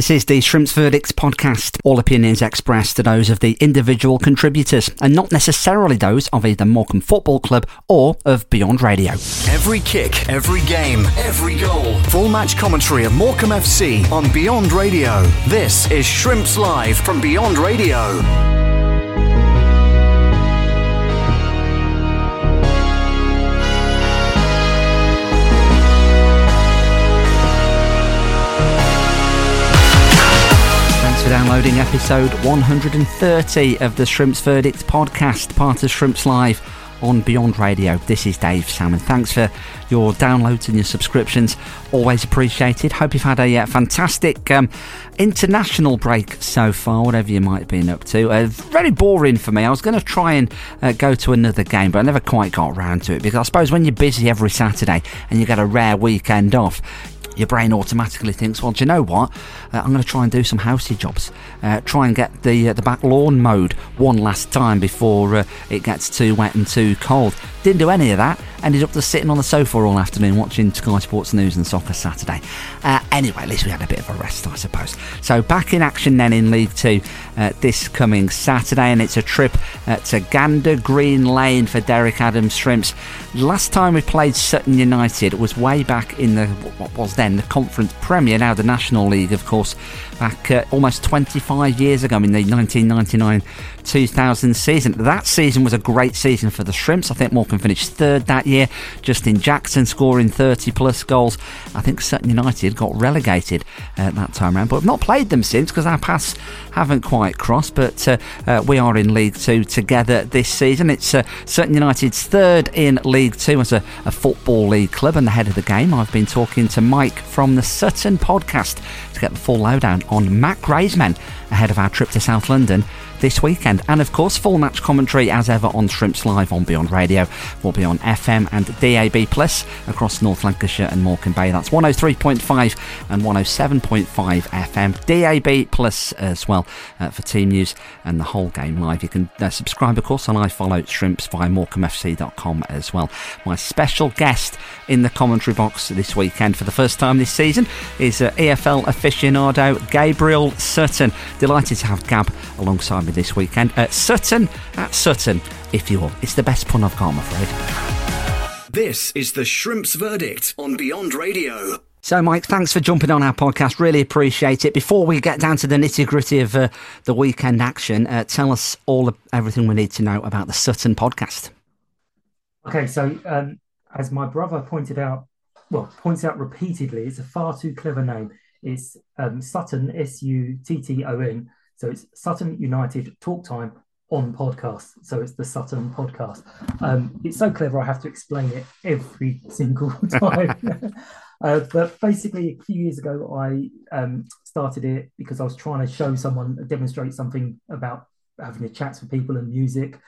This is the Shrimps Verdicts podcast. All opinions expressed are those of the individual contributors and not necessarily those of either Morecambe Football Club or of Beyond Radio. Every kick, every game, every goal. Full match commentary of Morecambe FC on Beyond Radio. This is Shrimps Live from Beyond Radio. Downloading episode 130 of the Shrimps Verdict podcast, part of Shrimps Live on Beyond Radio. This is Dave Salmon. Thanks for your downloads and your subscriptions. Always appreciated. Hope you've had a uh, fantastic um, international break so far, whatever you might have been up to. Uh, very boring for me. I was going to try and uh, go to another game, but I never quite got around to it because I suppose when you're busy every Saturday and you get a rare weekend off, your brain automatically thinks, well, do you know what? Uh, I'm going to try and do some housey jobs. Uh, try and get the uh, the back lawn mowed one last time before uh, it gets too wet and too cold. Didn't do any of that. Ended up just sitting on the sofa all afternoon watching Sky Sports News and Soccer Saturday. Uh, anyway, at least we had a bit of a rest, I suppose. So back in action then in League Two uh, this coming Saturday, and it's a trip to Gander Green Lane for Derek Adams Shrimps. Last time we played Sutton United was way back in the what was then the Conference Premier, now the National League, of course, back uh, almost 25 years ago in the 1999 2000 season. That season was a great season for the Shrimps. I think Morecambe finished third that year. Justin Jackson scoring 30 plus goals. I think Sutton United got relegated uh, that time around, but have not played them since because our paths haven't quite crossed. But uh, uh, we are in League Two together this season. It's uh, Sutton United's third in League Two as a, a football league club, and the head of the game. I've been talking to Mike from the Sutton podcast to get the full lowdown on Matt Gray's men ahead of our trip to South London this weekend. And of course, full match commentary as ever on Shrimps Live on Beyond Radio. We'll be on FM and DAB Plus across North Lancashire and Morecambe Bay. That's 103.5 and 107.5 FM. DAB Plus as well uh, for team news and the whole game live. You can uh, subscribe, of course, and iFollow Shrimps via morecambefc.com as well. My special guest in the commentary box this weekend for the first time this season is uh, EFL aficionado Gabriel Sutton. Delighted to have Gab alongside me this weekend. At Sutton, at Sutton, if you will. It's the best pun I've got, I'm afraid. This is the Shrimps Verdict on Beyond Radio. So, Mike, thanks for jumping on our podcast. Really appreciate it. Before we get down to the nitty gritty of uh, the weekend action, uh, tell us all everything we need to know about the Sutton podcast. Okay, so um, as my brother pointed out, well, points out repeatedly, it's a far too clever name. It's um, Sutton, S U T T O N. So it's Sutton United Talk Time on podcast. So it's the Sutton podcast. Um, it's so clever, I have to explain it every single time. uh, but basically, a few years ago, I um, started it because I was trying to show someone, demonstrate something about having a chats with people and music.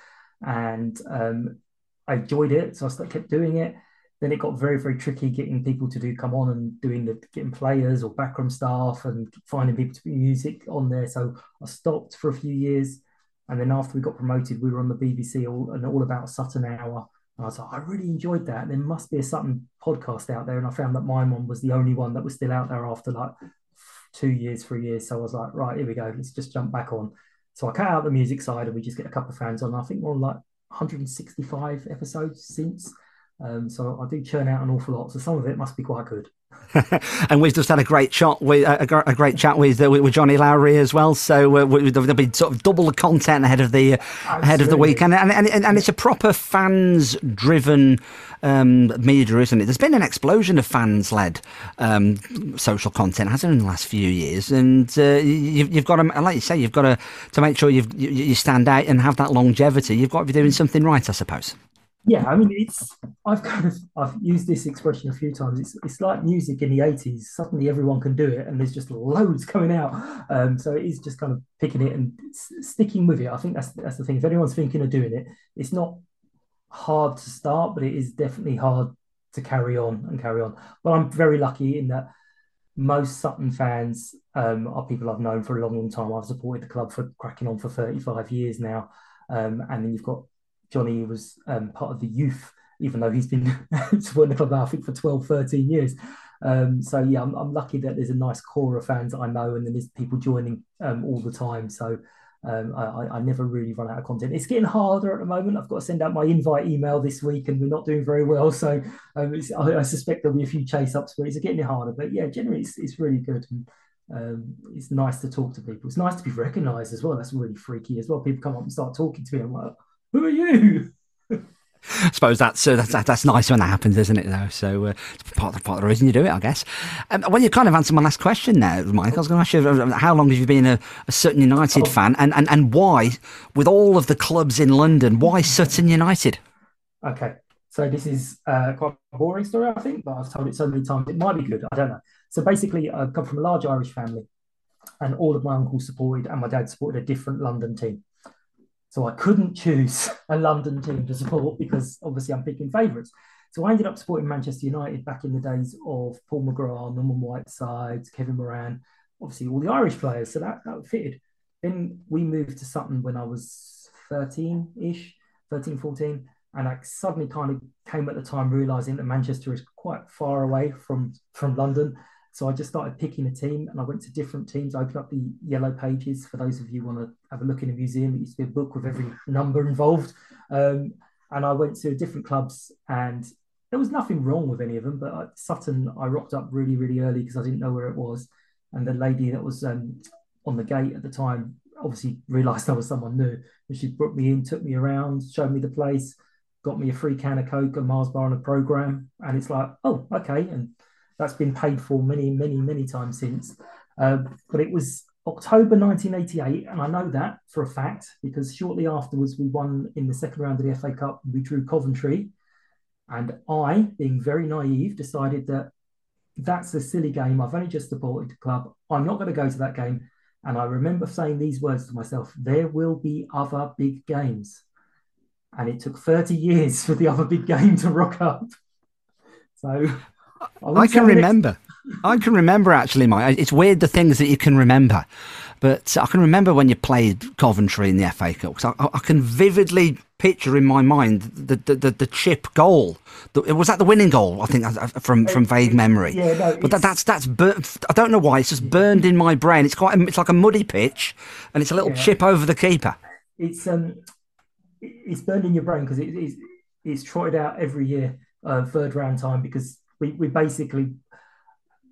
And um, I enjoyed it. So I kept doing it. Then it got very, very tricky getting people to do come on and doing the getting players or backroom staff and finding people to put music on there. So I stopped for a few years. And then after we got promoted, we were on the BBC all, and all about Sutton Hour. And I was like, I really enjoyed that. There must be a Sutton podcast out there. And I found that my one was the only one that was still out there after like two years, three years. So I was like, right, here we go. Let's just jump back on. So I cut out the music side and we just get a couple of fans on. I think we're on like 165 episodes since. Um, so I do churn out an awful lot. So some of it must be quite good. and we've just had a great shot with a, a great chat with uh, with Johnny Lowry as well. So uh, there'll be sort of double the content ahead of the uh, ahead of the weekend, and, and and it's a proper fans driven um, media, isn't it? There's been an explosion of fans led um, social content, hasn't it, in the last few years? And uh, you've, you've got to, like you say, you've got to to make sure you you stand out and have that longevity. You've got to be doing something right, I suppose. Yeah, I mean, it's I've kind of I've used this expression a few times. It's it's like music in the eighties. Suddenly, everyone can do it, and there's just loads coming out. Um, so it is just kind of picking it and sticking with it. I think that's that's the thing. If anyone's thinking of doing it, it's not hard to start, but it is definitely hard to carry on and carry on. But I'm very lucky in that most Sutton fans um, are people I've known for a long, long time. I've supported the club for cracking on for 35 years now. Um, and then you've got Johnny was um, part of the youth, even though he's been supporting the club I think, for 12, 13 years. Um, so yeah, I'm, I'm, lucky that there's a nice core of fans I know, and then there's people joining um, all the time. So um, I, I, never really run out of content. It's getting harder at the moment. I've got to send out my invite email this week, and we're not doing very well. So um, I, I, suspect there'll be a few chase ups, but it's getting harder. But yeah, generally, it's, it's really good. And, um, it's nice to talk to people. It's nice to be recognised as well. That's really freaky as well. People come up and start talking to me. I'm like, who are you? I suppose that's, uh, that's that's nice when that happens, isn't it? Though, so uh, it's part of, part of the reason you do it, I guess. Um, when you kind of answered my last question there, Mike, I was going to ask you uh, how long have you been a, a Sutton United oh. fan, and, and and why, with all of the clubs in London, why Sutton United? Okay, so this is uh, quite a boring story, I think, but I've told it so many times it might be good. I don't know. So basically, I come from a large Irish family, and all of my uncles supported, and my dad supported a different London team. So I couldn't choose a London team to support because obviously I'm picking favourites. So I ended up supporting Manchester United back in the days of Paul McGrath, Norman Whiteside, Kevin Moran, obviously all the Irish players. So that, that fitted. Then we moved to Sutton when I was 13 ish, 13, 14. And I suddenly kind of came at the time realizing that Manchester is quite far away from, from London. So I just started picking a team and I went to different teams. I opened up the yellow pages for those of you want to have a look in a museum. It used to be a book with every number involved. Um, and I went to different clubs and there was nothing wrong with any of them. But at Sutton, I rocked up really, really early because I didn't know where it was. And the lady that was um, on the gate at the time obviously realized I was someone new. And she brought me in, took me around, showed me the place, got me a free can of Coke, a Mars bar on a program. And it's like, oh, okay. And that's been paid for many, many, many times since. Uh, but it was October 1988, and I know that for a fact because shortly afterwards we won in the second round of the FA Cup. We drew Coventry, and I, being very naive, decided that that's a silly game. I've only just supported the club. I'm not going to go to that game. And I remember saying these words to myself: "There will be other big games." And it took 30 years for the other big game to rock up. So I can remember. I can remember actually, Mike. It's weird the things that you can remember, but I can remember when you played Coventry in the FA Cup. Cause I, I can vividly picture in my mind the the, the, the chip goal. The, was that the winning goal? I think from from vague memory. Yeah, no, but that, that's that's burnt. I don't know why. It's just burned in my brain. It's quite. It's like a muddy pitch, and it's a little yeah. chip over the keeper. It's um, it's burned in your brain because it, it's it's trotted out every year, uh, third round time because we, we basically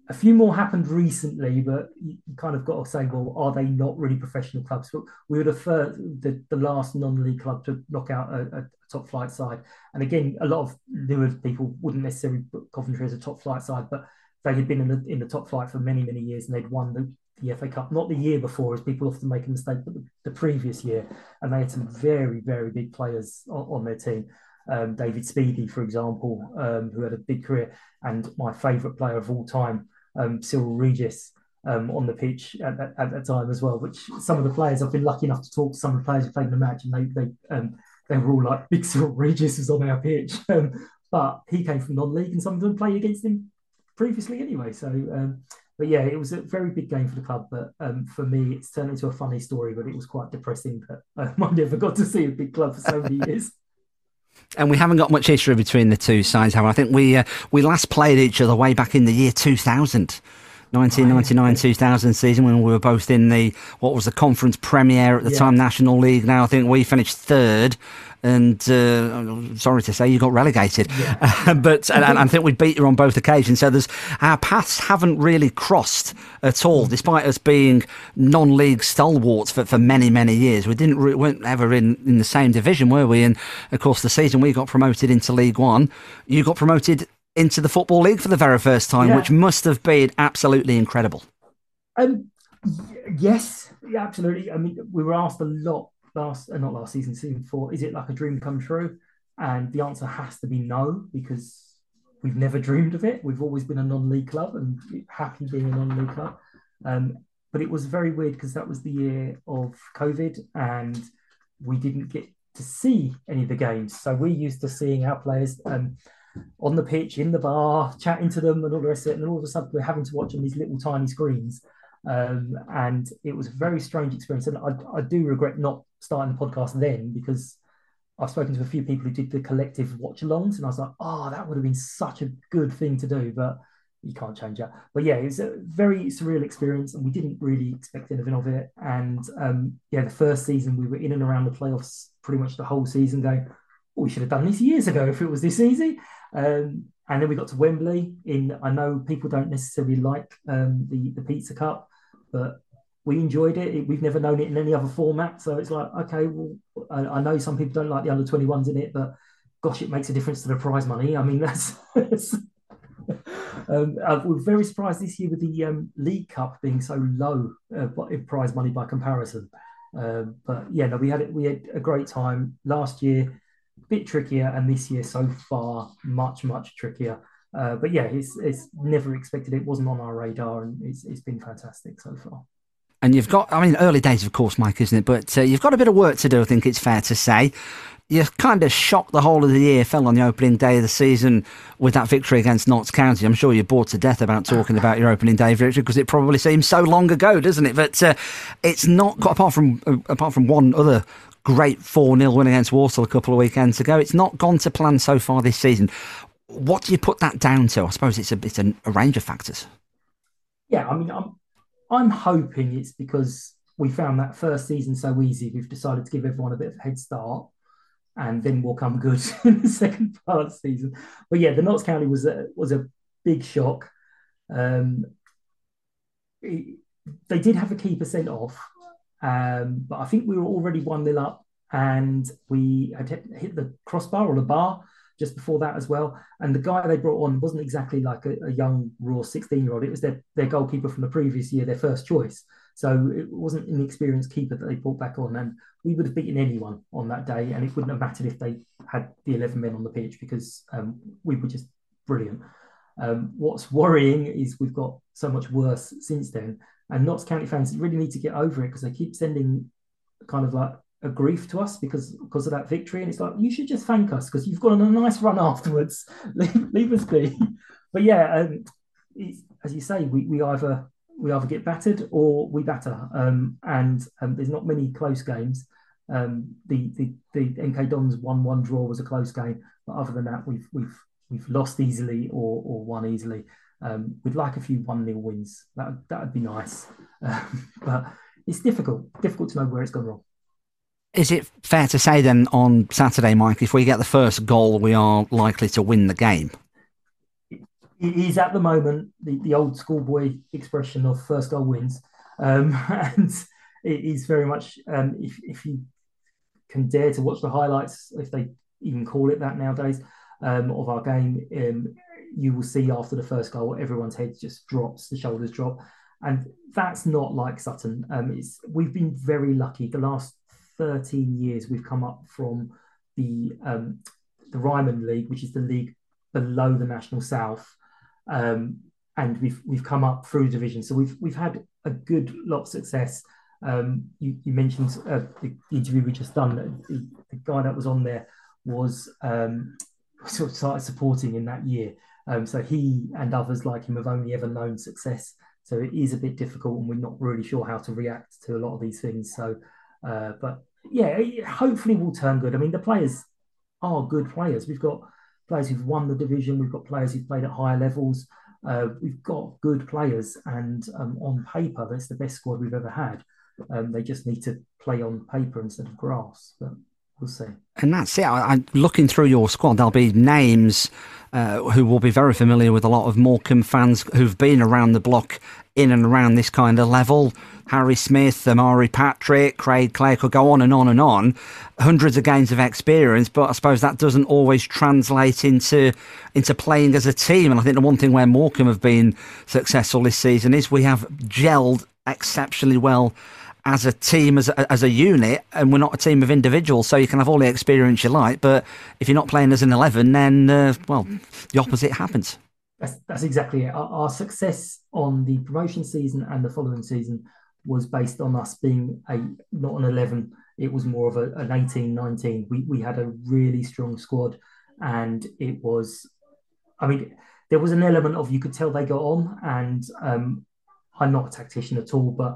a few more happened recently, but you kind of got to say, well, are they not really professional clubs? But we were the first, the, the last non-league club to knock out a, a, top flight side. And again, a lot of newer people wouldn't necessarily put Coventry as a top flight side, but they had been in the in the top flight for many many years, and they'd won the, the FA Cup not the year before, as people often make a mistake, but the, the previous year, and they had some very very big players on, on their team um, David Speedie, for example, um, who had a big career, and my favourite player of all time, um, Cyril Regis, um, on the pitch at, at, at, that time as well. Which some of the players I've been lucky enough to talk to some of the players who played in the match, and they they um, they were all like, "Big Cyril Regis was on our pitch," um, but he came from non-league, and some of them played against him previously anyway. So. but yeah, it was a very big game for the club. But for me, it's turned into a funny story. But it was quite depressing that I never got to see a big club for so many years and we haven't got much history between the two sides. However, I think we uh, we last played each other way back in the year 2000. 1999-2000 season when we were both in the what was the conference premier at the yeah. time National League now I think we finished third and uh, sorry to say you got relegated. Yeah. but and, and, I think we beat you on both occasions. So there's our paths haven't really crossed at all, despite us being non-league stalwarts for, for many many years. We didn't re- weren't ever in, in the same division, were we? And of course, the season we got promoted into League One, you got promoted into the Football League for the very first time, yeah. which must have been absolutely incredible. Um, yes, absolutely. I mean, we were asked a lot last, uh, not last season, season four, is it like a dream come true? And the answer has to be no, because we've never dreamed of it. We've always been a non-league club and happy being a non-league club. Um, but it was very weird because that was the year of COVID and we didn't get to see any of the games. So we're used to seeing our players um, on the pitch, in the bar, chatting to them and all the rest of it. And all of a sudden we're having to watch on these little tiny screens. Um, and it was a very strange experience. And I, I do regret not starting the podcast then because I've spoken to a few people who did the collective watch alongs, and I was like, oh, that would have been such a good thing to do. But you can't change that. But yeah, it was a very surreal experience, and we didn't really expect anything of it. And um, yeah, the first season we were in and around the playoffs pretty much the whole season, going, oh, we should have done this years ago if it was this easy. Um, and then we got to Wembley. In I know people don't necessarily like um, the the Pizza Cup, but we enjoyed it. We've never known it in any other format, so it's like okay, well, I, I know some people don't like the under twenty ones in it, but gosh, it makes a difference to the prize money. I mean, that's. um, we're very surprised this year with the um, League Cup being so low uh, in prize money by comparison. Uh, but yeah, no, we had it. We had a great time last year. Bit trickier, and this year so far much much trickier. Uh, but yeah, it's it's never expected. It wasn't on our radar, and it's it's been fantastic so far. And you've got, I mean, early days, of course, Mike, isn't it? But uh, you've got a bit of work to do. I think it's fair to say you kind of shocked the whole of the year, fell on the opening day of the season with that victory against Notts County. I'm sure you're bored to death about talking about your opening day victory because it probably seems so long ago, doesn't it? But uh, it's not, apart from uh, apart from one other great 4 0 win against Walsall a couple of weekends ago, it's not gone to plan so far this season. What do you put that down to? I suppose it's a, a, a range of factors. Yeah, I mean, I'm, I'm hoping it's because we found that first season so easy, we've decided to give everyone a bit of a head start and then we'll come good in the second part of the season. But yeah, the Notts County was a was a big shock. Um, it, they did have a keeper sent off, um, but I think we were already one 0 up, and we had hit the crossbar or the bar just before that as well. And the guy they brought on wasn't exactly like a, a young raw sixteen year old. It was their their goalkeeper from the previous year, their first choice. So it wasn't an experienced keeper that they brought back on, and we would have beaten anyone on that day, and it wouldn't have mattered if they had the 11 men on the pitch because um, we were just brilliant. Um, what's worrying is we've got so much worse since then, and Notts County fans really need to get over it because they keep sending kind of like a grief to us because because of that victory, and it's like you should just thank us because you've got a nice run afterwards. leave, leave, us be. But yeah, um, as you say, we, we either we either get battered or we batter. Um, and um, there's not many close games. Um, the, the the MK Dons one one draw was a close game, but other than that, we've we've we've lost easily or or won easily. Um, we'd like a few one 0 wins. That that would be nice, um, but it's difficult difficult to know where it's gone wrong. Is it fair to say then on Saturday, Mike, if we get the first goal, we are likely to win the game? He's at the moment the, the old schoolboy expression of first goal wins. Um, and it is very much, um, if, if you can dare to watch the highlights, if they even call it that nowadays, um, of our game, um, you will see after the first goal, everyone's head just drops, the shoulders drop. And that's not like Sutton. Um, it's, we've been very lucky. The last 13 years, we've come up from the um, the Ryman League, which is the league below the National South, um, and we've we've come up through division. So we've we've had a good lot of success. Um, you, you, mentioned uh, the, interview we just done. The, the, guy that was on there was um, sort of started supporting in that year. Um, so he and others like him have only ever known success. So it is a bit difficult, and we're not really sure how to react to a lot of these things. So, uh, but yeah, hopefully we'll turn good. I mean, the players are good players. We've got players who've won the division. We've got players who've played at higher levels. Uh, we've got good players, and um, on paper, that's the best squad we've ever had. Um, they just need to play on paper instead of grass. But we'll see. And that's it. I, I, looking through your squad, there'll be names uh, who will be very familiar with a lot of Morecambe fans who've been around the block in and around this kind of level. Harry Smith, Omari Patrick, Craig Clay could go on and on and on. Hundreds of games of experience, but I suppose that doesn't always translate into into playing as a team. And I think the one thing where Morecambe have been successful this season is we have gelled exceptionally well as a team, as a, as a unit, and we're not a team of individuals. So you can have all the experience you like, but if you're not playing as an 11, then, uh, well, the opposite happens. That's, that's exactly it. Our, our, success on the promotion season and the following season was based on us being a not an 11 it was more of a, an 18 19 we, we had a really strong squad and it was i mean there was an element of you could tell they got on and um, i'm not a tactician at all but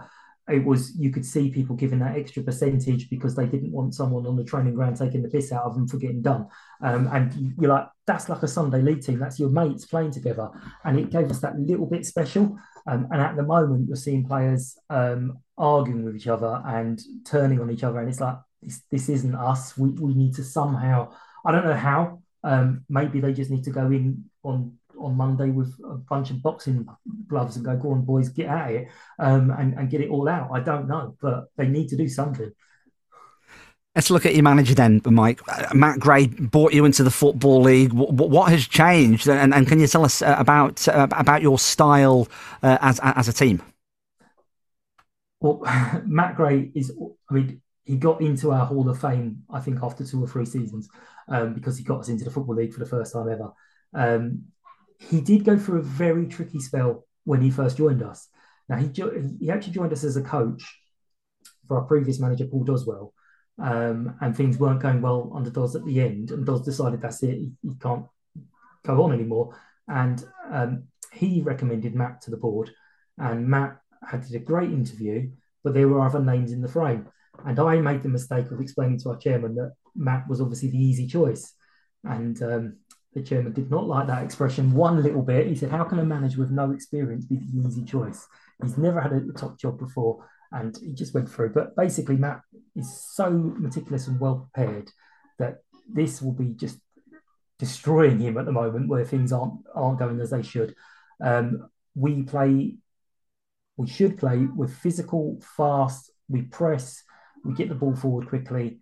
it was you could see people giving that extra percentage because they didn't want someone on the training ground taking the piss out of them for getting done. Um, and you're like, that's like a Sunday league team. That's your mates playing together, and it gave us that little bit special. Um, and at the moment, you're seeing players um, arguing with each other and turning on each other, and it's like this, this isn't us. We, we need to somehow. I don't know how. Um, maybe they just need to go in on on Monday with a bunch of boxing gloves and go, go on, boys, get at it um, and, and get it all out. I don't know, but they need to do something. Let's look at your manager then, Mike. Uh, Matt Gray brought you into the Football League. What, what has changed? And, and, can you tell us uh, about uh, about your style uh, as, as a team? Well, Matt Gray is, I mean, he got into our Hall of Fame, I think, after two or three seasons um, because he got us into the Football League for the first time ever. Um, he did go through a very tricky spell when he first joined us. Now he jo- he actually joined us as a coach for our previous manager Paul Doswell, um, and things weren't going well under Dos at the end, and Dos decided that's it, he, he can't go on anymore, and um, he recommended Matt to the board, and Matt had did a great interview, but there were other names in the frame, and I made the mistake of explaining to our chairman that Matt was obviously the easy choice, and um, the chairman did not like that expression one little bit. He said, How can a manager with no experience be the easy choice? He's never had a top job before. And he just went through. But basically, Matt is so meticulous and well prepared that this will be just destroying him at the moment where things aren't aren't going as they should. Um, we play, we should play with physical, fast, we press, we get the ball forward quickly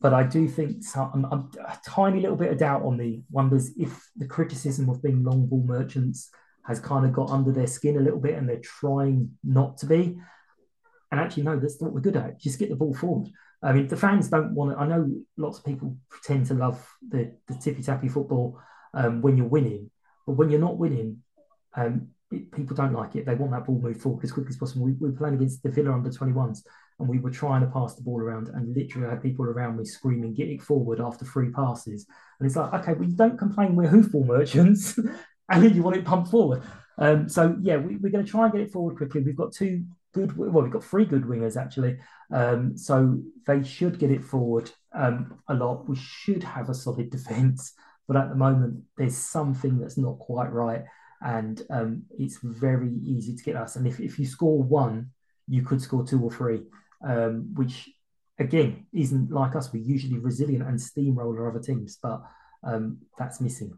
but I do think some, I'm, a tiny little bit of doubt on me wonders if the criticism of being long ball merchants has kind of got under their skin a little bit and they're trying not to be. And actually, no, that's what we're good at. Just get the ball forward. I mean, the fans don't want to. I know lots of people pretend to love the, the tippy tappy football um, when you're winning, but when you're not winning, um, people don't like it. They want that ball moved forward as quickly as possible. We, we were playing against the Villa under 21s and we were trying to pass the ball around and literally had people around me screaming, get it forward after three passes. And it's like, okay, well, you don't complain we're hoofball merchants and then you want it pumped forward. Um, so, yeah, we, are going to try and get it forward quickly. We've got two good, well, we've got three good wingers actually. Um, so they should get it forward um, a lot. We should have a solid defence. But at the moment, there's something that's not quite right. And um, it's very easy to get us. And if, if you score one, you could score two or three um, which again isn't like us. We're usually resilient and steamroller other teams, but um, that's missing.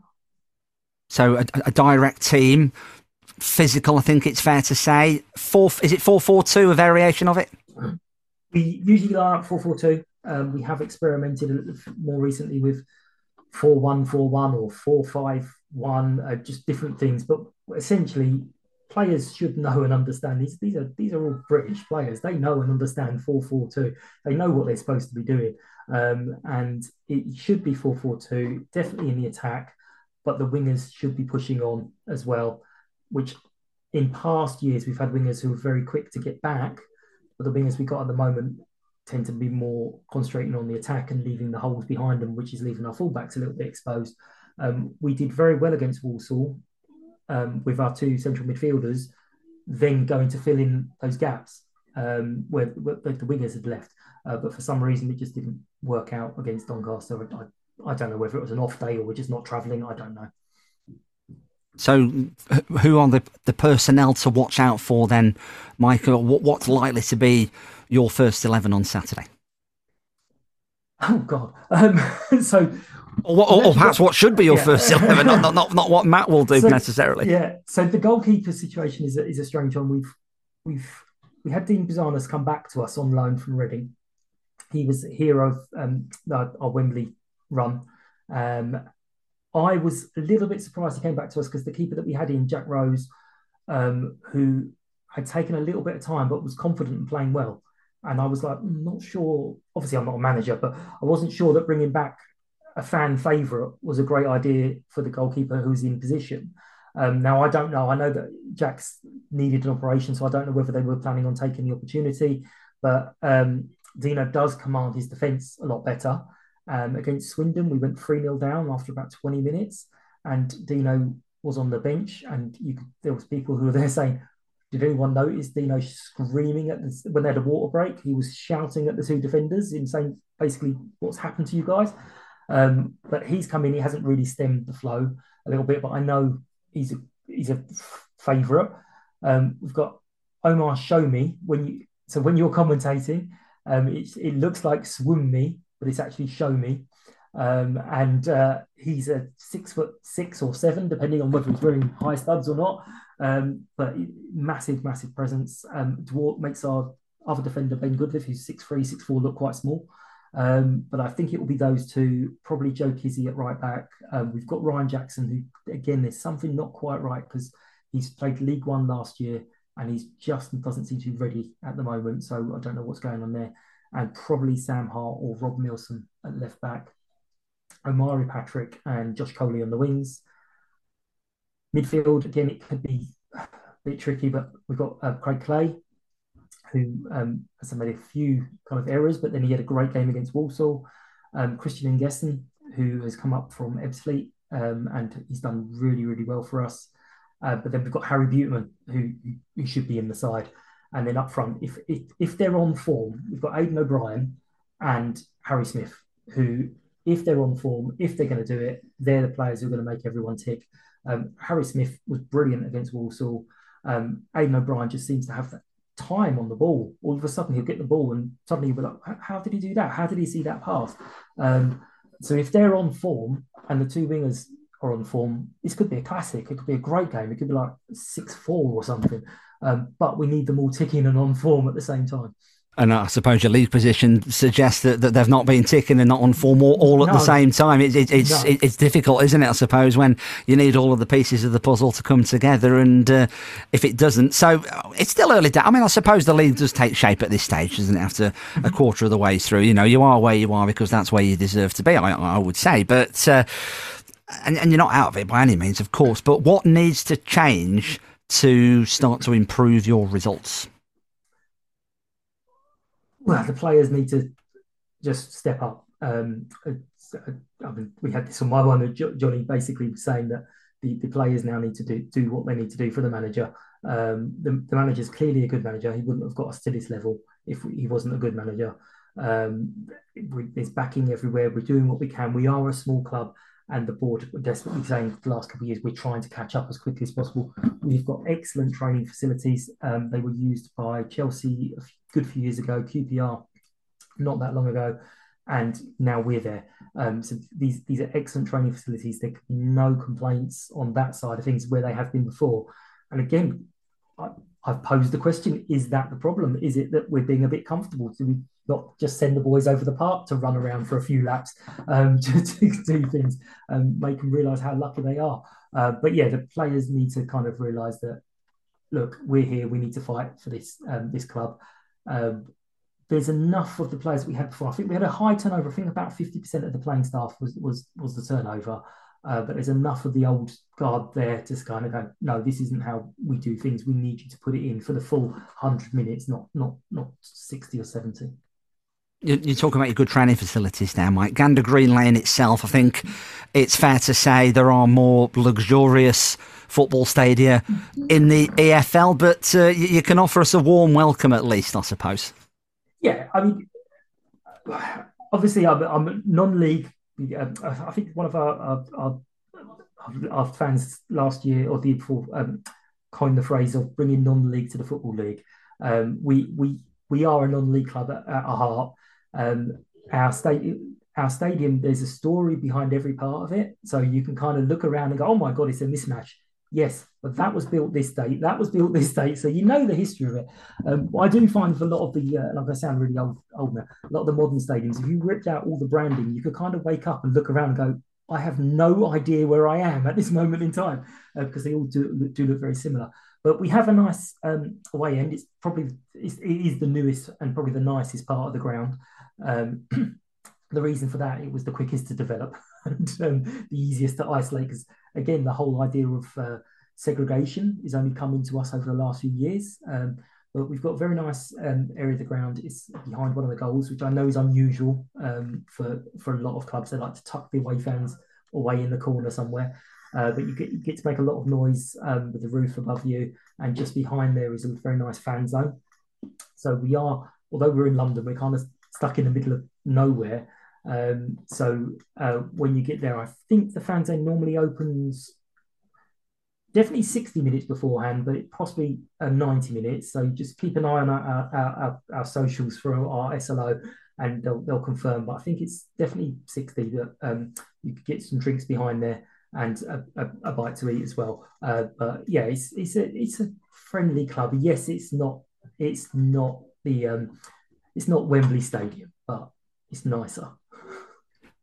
So a, a, direct team, physical. I think it's fair to say. Four is it four four two? A variation of it. We usually are four four two. Um, we have experimented more recently with four one four one or four five one, uh, just different things. But essentially, players should know and understand these. These are these are all British players. They know and understand four four two. They know what they're supposed to be doing, um, and it should be four four two. Definitely in the attack, but the wingers should be pushing on as well. Which in past years we've had wingers who are very quick to get back, but the wingers we got at the moment tend to be more concentrating on the attack and leaving the holes behind them, which is leaving our fullbacks a little bit exposed. Um, we did very well against Walsall um, with our two central midfielders, then going to fill in those gaps um, where, where, the wingers had left. Uh, but for some reason, it just didn't work out against Doncaster. I, I don't know whether it was an off day or we're just not travelling. I don't know. So, who are the, the personnel to watch out for then, Michael? What, what's likely to be your first 11 on Saturday? Oh, God. Um, so, or, or, or, perhaps what should be your yeah. first eleven, not, not, not not what Matt will do so, necessarily. Yeah. So the goalkeeper situation is a, is a strange one. We've we've we had Dean Bouzanis come back to us on loan from Reading. He was here of um, our, our, Wembley run. Um, I was a little bit surprised he came back to us because the keeper that we had in Jack Rose, um, who had taken a little bit of time but was confident and playing well. And I was like, mm, not sure. Obviously, I'm not a manager, but I wasn't sure that bringing back a fan favourite was a great idea for the goalkeeper who's in position. Um, now I don't know. I know that Jack's needed an operation, so I don't know whether they were planning on taking the opportunity. But um, Dino does command his defence a lot better. Um, against Swindon, we went 3 0 down after about 20 minutes, and Dino was on the bench. And you there was people who were there saying, Did anyone notice Dino screaming at the, when they had a water break? He was shouting at the two defenders in saying basically what's happened to you guys. Um, but he's come in. He hasn't really stemmed the flow a little bit, but I know he's a he's a favourite. Um, we've got Omar Show Me when you so when you're commentating, um, it looks like Swim Me, but it's actually Show Me. Um, and uh, he's a six foot six or seven, depending on whether he's wearing high studs or not. Um, but massive, massive presence. Um, Dwart makes our other defender Ben Goodliffe, who's six three, six four, look quite small. Um, but I think it will be those two, probably Joe Kizzi at right back. Um, we've got Ryan Jackson, who again, there's something not quite right because he's played League One last year and he's just doesn't seem to be ready at the moment. So I don't know what's going on there. And probably Sam Hart or Rob Milsom at left back. Omari Patrick and Josh Coley on the wings. Midfield, again, it could be a bit tricky, but we've got uh, Craig Clay, who um, has made a few kind of errors, but then he had a great game against Walsall. Um, Christian Nguessan, who has come up from Ebbsfleet, um, and he's done really, really well for us. Uh, but then we've got Harry Beautyman, who, who should be in the side. And then up front, if, if, if they're on form, we've got Aiden O'Brien and Harry Smith, who if they're on form, if they're going to do it, they're the players who are going to make everyone tick. Um, Harry Smith was brilliant against Walsall. Um, Aiden O'Brien just seems to have that time on the ball. All of a sudden, he'll get the ball, and suddenly you'll be like, "How did he do that? How did he see that pass?" Um, so if they're on form and the two wingers are on form, this could be a classic. It could be a great game. It could be like six four or something. Um, but we need them all ticking and on form at the same time. And I suppose your league position suggests that, that they've not been ticking and not on form all, all at no. the same time. It, it, it's no. it, it's difficult, isn't it? I suppose when you need all of the pieces of the puzzle to come together, and uh, if it doesn't, so it's still early. I mean, I suppose the league does take shape at this stage, doesn't it? After a mm-hmm. quarter of the way through, you know, you are where you are because that's where you deserve to be. I, I would say, but uh, and, and you're not out of it by any means, of course. But what needs to change to start to improve your results? Well, the players need to just step up. Um, I mean, we had this on my one. Johnny basically was saying that the, the players now need to do do what they need to do for the manager. Um, the, the manager is clearly a good manager. He wouldn't have got us to this level if he wasn't a good manager. Um, there's backing everywhere. We're doing what we can. We are a small club, and the board are desperately saying the last couple of years we're trying to catch up as quickly as possible. We've got excellent training facilities. Um, they were used by Chelsea a good few years ago, QPR not that long ago, and now we're there. Um, so these these are excellent training facilities. There can be no complaints on that side of things where they have been before. And again, I, I've posed the question: Is that the problem? Is it that we're being a bit comfortable? Do we not just send the boys over the park to run around for a few laps um, to, to, do things and make them realise how lucky they are? Uh, but yeah, the players need to kind of realise that look, we're here. We need to fight for this um, this club. Um, there's enough of the players we had before. I think we had a high turnover. I think about 50% of the playing staff was was was the turnover. Uh, but there's enough of the old guard there to kind of go, no, this isn't how we do things. We need you to put it in for the full 100 minutes, not not not 60 or 70. You're talking about your good training facilities now, Mike. Gander Green Lane itself, I think it's fair to say there are more luxurious football stadia in the EFL, but uh, you can offer us a warm welcome at least, I suppose. Yeah, I mean, obviously, I'm, I'm non-league. Um, I think one of our, our, our, fans last year or the year before um, coined the phrase of bringing non-league to the football league. Um, we we we are a non-league club at, at our heart. Um, our stadium, our stadium, there's a story behind every part of it, so you can kind of look around and go, "Oh my god, it's a mismatch." Yes, but that was built this date. That was built this date. So you know the history of it. Um, I do find for a lot of the, uh, like I sound really old, old now, a lot of the modern stadiums, if you ripped out all the branding, you could kind of wake up and look around and go, I have no idea where I am at this moment in time uh, because they all do, do look very similar. But we have a nice um, away end. It's probably it's, it is the newest and probably the nicest part of the ground. Um, the reason for that it was the quickest to develop and um, the easiest to isolate because again, the whole idea of uh, segregation is only coming to us over the last few years. Um, but we've got a very nice um, area of the ground. It's behind one of the goals, which I know is unusual um, for for a lot of clubs. They like to tuck the away fans away in the corner somewhere. uh, but you get you get to make a lot of noise um, with the roof above you, and just behind there is a very nice fan zone. So we are, although we're in London, we're kind of stuck in the middle of nowhere. Um, so uh, when you get there, I think the fan zone normally opens definitely 60 minutes beforehand, but possibly uh, 90 minutes. So just keep an eye on our, our, our, our socials for our SLO and they'll, they'll confirm. But I think it's definitely 60 that um, you could get some drinks behind there and a, a, a bite to eat as well. Uh, but yeah, it's, it's, a, it's a friendly club. Yes, it's not, it's not the, um, it's not Wembley Stadium, but it's nicer.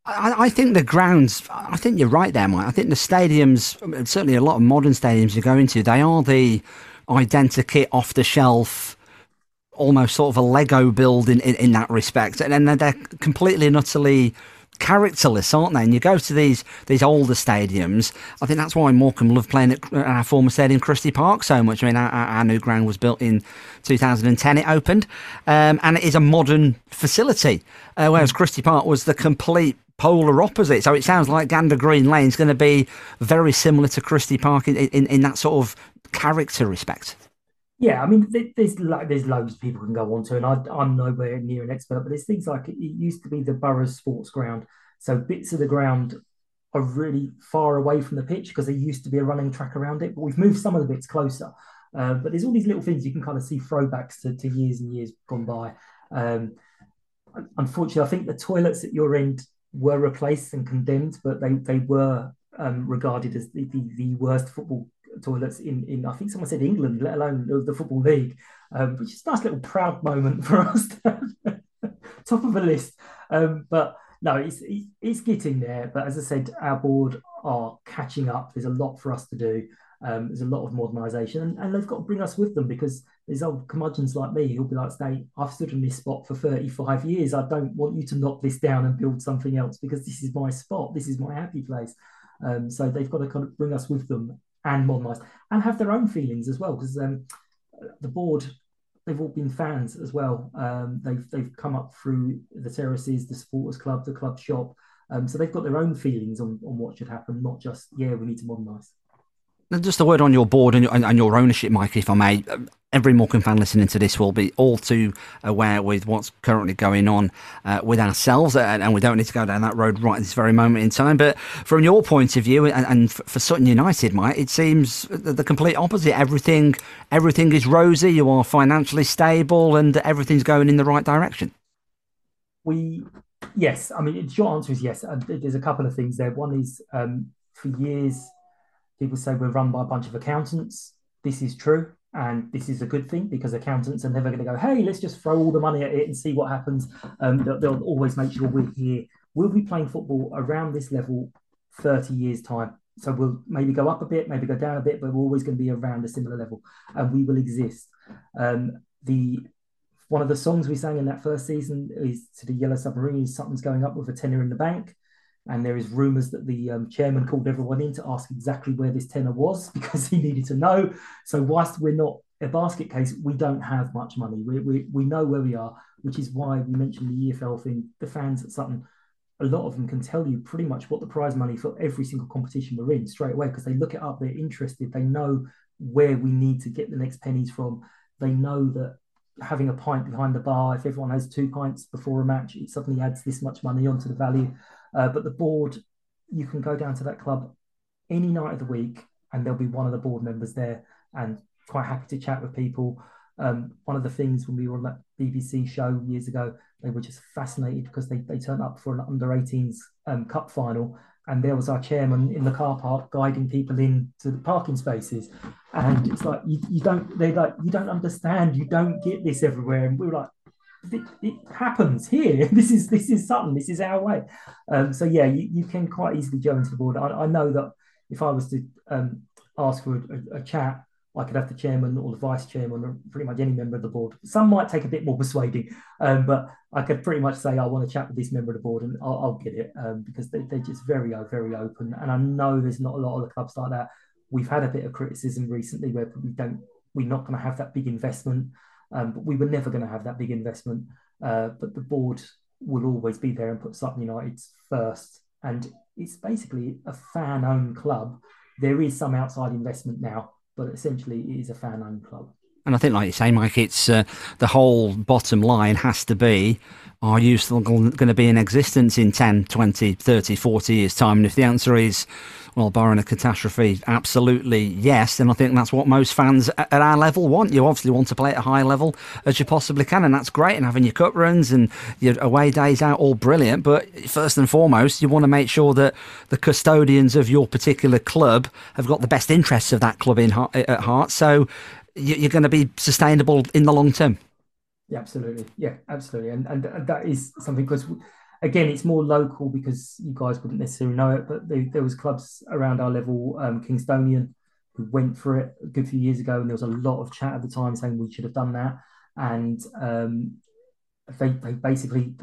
I, I, think the grounds. I think you're right there, Mike. I think the stadiums, certainly a lot of modern stadiums you go into, they are the identikit, off the shelf, almost sort of a Lego build in, in, in that respect, and then they're completely and utterly characterless, aren't they? And you go to these these older stadiums. I think that's why Morecambe love playing at our former stadium, Christie Park, so much. I mean, our, our new ground was built in 2010. It opened, um, and it is a modern facility, uh, whereas Christie Park was the complete polar opposite. So it sounds like Gander Green Lane is going to be very similar to Christie Park in, in, in that sort of character respect. Yeah, I mean, there's like there's loads people can go on to, and I, I'm nowhere near an expert, but there's things like it used to be the Borough's sports ground, so bits of the ground are really far away from the pitch because there used to be a running track around it, but we've moved some of the bits closer. Uh, but there's all these little things you can kind of see throwbacks to, to years and years gone by. Um, unfortunately, I think the toilets at your end were replaced and condemned, but they they were um, regarded as the, the, the, worst football toilets in, in I think someone said England, let alone the, the football league, um, which is a nice little proud moment for us. top of the list, um, but no, it's, it's getting there. But as I said, our board are catching up. There's a lot for us to do. Um, there's a lot of modernisation, and, and, they've got to bring us with them because there's old curmudgeons like me who'll be like, "Stay, I've stood in this spot for 35 years. I don't want you to knock this down and build something else because this is my spot. This is my happy place." Um, so they've got to kind of bring us with them and modernise and have their own feelings as well because um, the board they've all been fans as well. Um, they've they've come up through the terraces, the supporters club, the club shop. Um, so they've got their own feelings on, on what should happen, not just yeah, we need to modernise. Just a word on your board and your, and your ownership, Mike, if I may. Every Morecambe fan listening to this will be all too aware with what's currently going on uh, with ourselves, and, and, we don't need to go down that road right at this very moment in time. But from your point of view, and, and for Sutton United, Mike, it seems the complete opposite. Everything, everything is rosy. You are financially stable, and everything's going in the right direction. We, yes, I mean, short answer is yes. Uh, there's a couple of things there. One is um, for years People say we're run by a bunch of accountants. This is true. And this is a good thing because accountants are never going to go, hey, let's just throw all the money at it and see what happens. Um, they'll, they'll always make sure we're here. We'll be playing football around this level 30 years' time. So we'll maybe go up a bit, maybe go down a bit, but we're always going to be around a similar level and we will exist. Um, the one of the songs we sang in that first season is to the Yellow Submarine, something's going up with a tenner in the bank. And there is rumours that the um, chairman called everyone in to ask exactly where this tenner was because he needed to know. So whilst we're not a basket case, we don't have much money. We, we, we know where we are, which is why we mentioned the EFL thing. The fans at Sutton, a lot of them can tell you pretty much what the prize money for every single competition we're in straight away because they look it up, they're interested, they know where we need to get the next pennies from. They know that having a pint behind the bar, if everyone has two pints before a match, it suddenly adds this much money onto the value. Uh, but the board, you can go down to that club any night of the week, and there'll be one of the board members there, and quite happy to chat with people. Um, one of the things when we were on that BBC show years ago, they were just fascinated because they, they turned up for an under 18s um, cup final, and there was our chairman in the car park guiding people in to the parking spaces. And it's like you, you don't they're like you don't understand, you don't get this everywhere. And we were like, it, it, happens here. This is this is Sutton. This is our way. Um, so yeah, you, you can quite easily go into the board. I, I know that if I was to um, ask for a, a, chat, I could have the chairman or the vice chairman or pretty much any member of the board. Some might take a bit more persuading, um, but I could pretty much say I want to chat with this member of the board and I'll, I'll get it um, because they, they're just very very open. And I know there's not a lot of the clubs like that. We've had a bit of criticism recently where we don't we're not going to have that big investment. Um, but we were never going to have that big investment. Uh, but the board will always be there and put Sutton United first. And it's basically a fan-owned club. There is some outside investment now, but essentially it is a fan-owned club. And I think, like you say, Mike, it's uh, the whole bottom line has to be are you still going to be in existence in 10, 20, 30, 40 years' time? And if the answer is, well, barring a catastrophe, absolutely yes, then I think that's what most fans at our level want. You obviously want to play at a high level as you possibly can, and that's great. And having your cup runs and your away days out, all brilliant. But first and foremost, you want to make sure that the custodians of your particular club have got the best interests of that club in at heart. So you're going to be sustainable in the long term. Yeah, absolutely. Yeah, absolutely. And and that is something because again, it's more local because you guys wouldn't necessarily know it, but there, there was clubs around our level, um, Kingstonian, who went for it a good few years ago, and there was a lot of chat at the time saying we should have done that, and um, they they basically.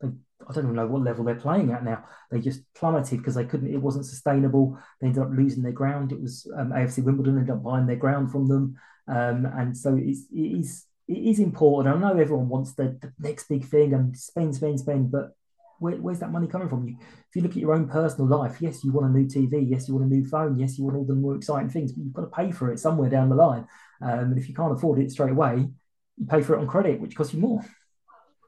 They, I don't even know what level they're playing at now. They just plummeted because they couldn't. It wasn't sustainable. They ended up losing their ground. It was um, AFC Wimbledon ended up buying their ground from them, um, and so it's, it is it is important. I know everyone wants the, the next big thing and Spain, Spain, Spain, but where, where's that money coming from? You, if you look at your own personal life, yes, you want a new TV, yes, you want a new phone, yes, you want all the more exciting things, but you've got to pay for it somewhere down the line. Um, and if you can't afford it straight away, you pay for it on credit, which costs you more.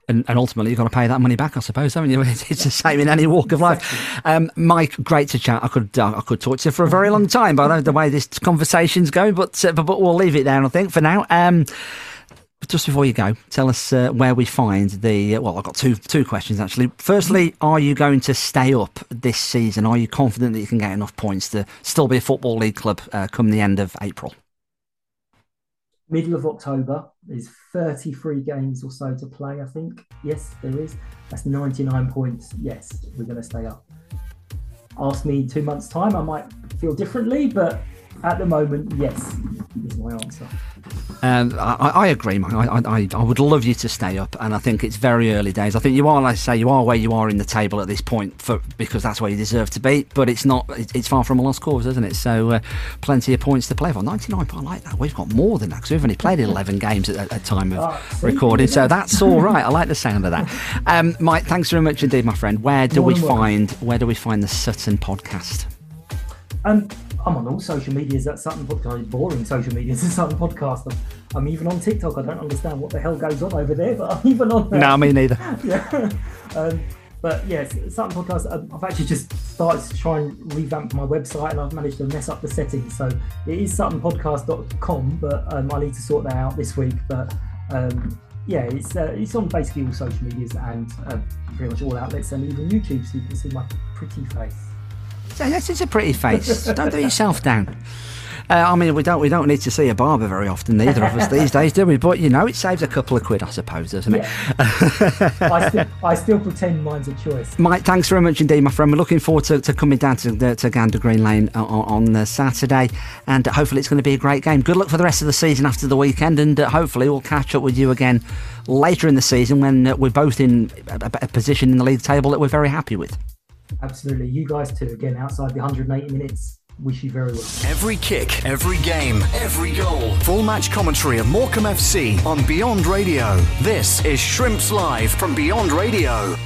And, and, ultimately you've got to pay that money back, I suppose, haven't you? It's the same in any walk of life. Um, Mike, great to chat. I could uh, I could talk to you for a very long time, by the way this conversation's going, but, uh, but but we'll leave it there, I think, for now. Um, just before you go, tell us uh, where we find the. Uh, well, I've got two two questions actually. Firstly, are you going to stay up this season? Are you confident that you can get enough points to still be a football league club uh, come the end of April? Middle of October. There's 33 games or so to play. I think. Yes, there is. That's 99 points. Yes, we're going to stay up. Ask me two months' time, I might feel differently, but at the moment, yes, is my answer. Um, I, I, agree, Mike. I, I, I, would love you to stay up, and I think it's very early days. I think you are, like I say, you are where you are in the table at this point for because that's where you deserve to be. But it's not. It's far from a lost cause, isn't it? So, uh, plenty of points to play for. Ninety-nine. I like that. We've got more than that because we've only played eleven games at, at time of oh, recording, so that's all right. I like the sound of that. Um, Mike, thanks very much indeed, my friend. Where do more we find Where do we find the Sutton podcast? Um, I'm on all social medias at Sutton Podcast. Boring social medias at Sutton Podcast. I'm, I'm, even on TikTok. I don't understand what the hell goes on over there, but I'm even on there. No, me neither. yeah. Um, but yes, Sutton Podcast. Um, I've actually just started to try and revamp my website, and I've managed to mess up the settings. So it is SuttonPodcast.com, but um, I need to sort that out this week. But um, yeah, it's uh, it's on basically all social medias and uh, pretty much all outlets, and even YouTube, so you can see my pretty face. This is a pretty face. don't do yourself down. Uh, I mean, we don't we don't need to see a barber very often, neither of us these days, do we? But you know, it saves a couple of quid, I suppose, doesn't it? Yeah. I, still, I still pretend mine's a choice. Mike, thanks very much indeed, my friend. We're looking forward to, to coming down to, the, to Gander Green Lane on, on uh, Saturday, and hopefully it's going to be a great game. Good luck for the rest of the season after the weekend, and uh, hopefully we'll catch up with you again later in the season when uh, we're both in a, a position in the league table that we're very happy with. Absolutely. You guys too. Again, outside the 180 minutes. Wish you very well. Every kick, every game, every goal. Full match commentary of Morecambe FC on Beyond Radio. This is Shrimps Live from Beyond Radio.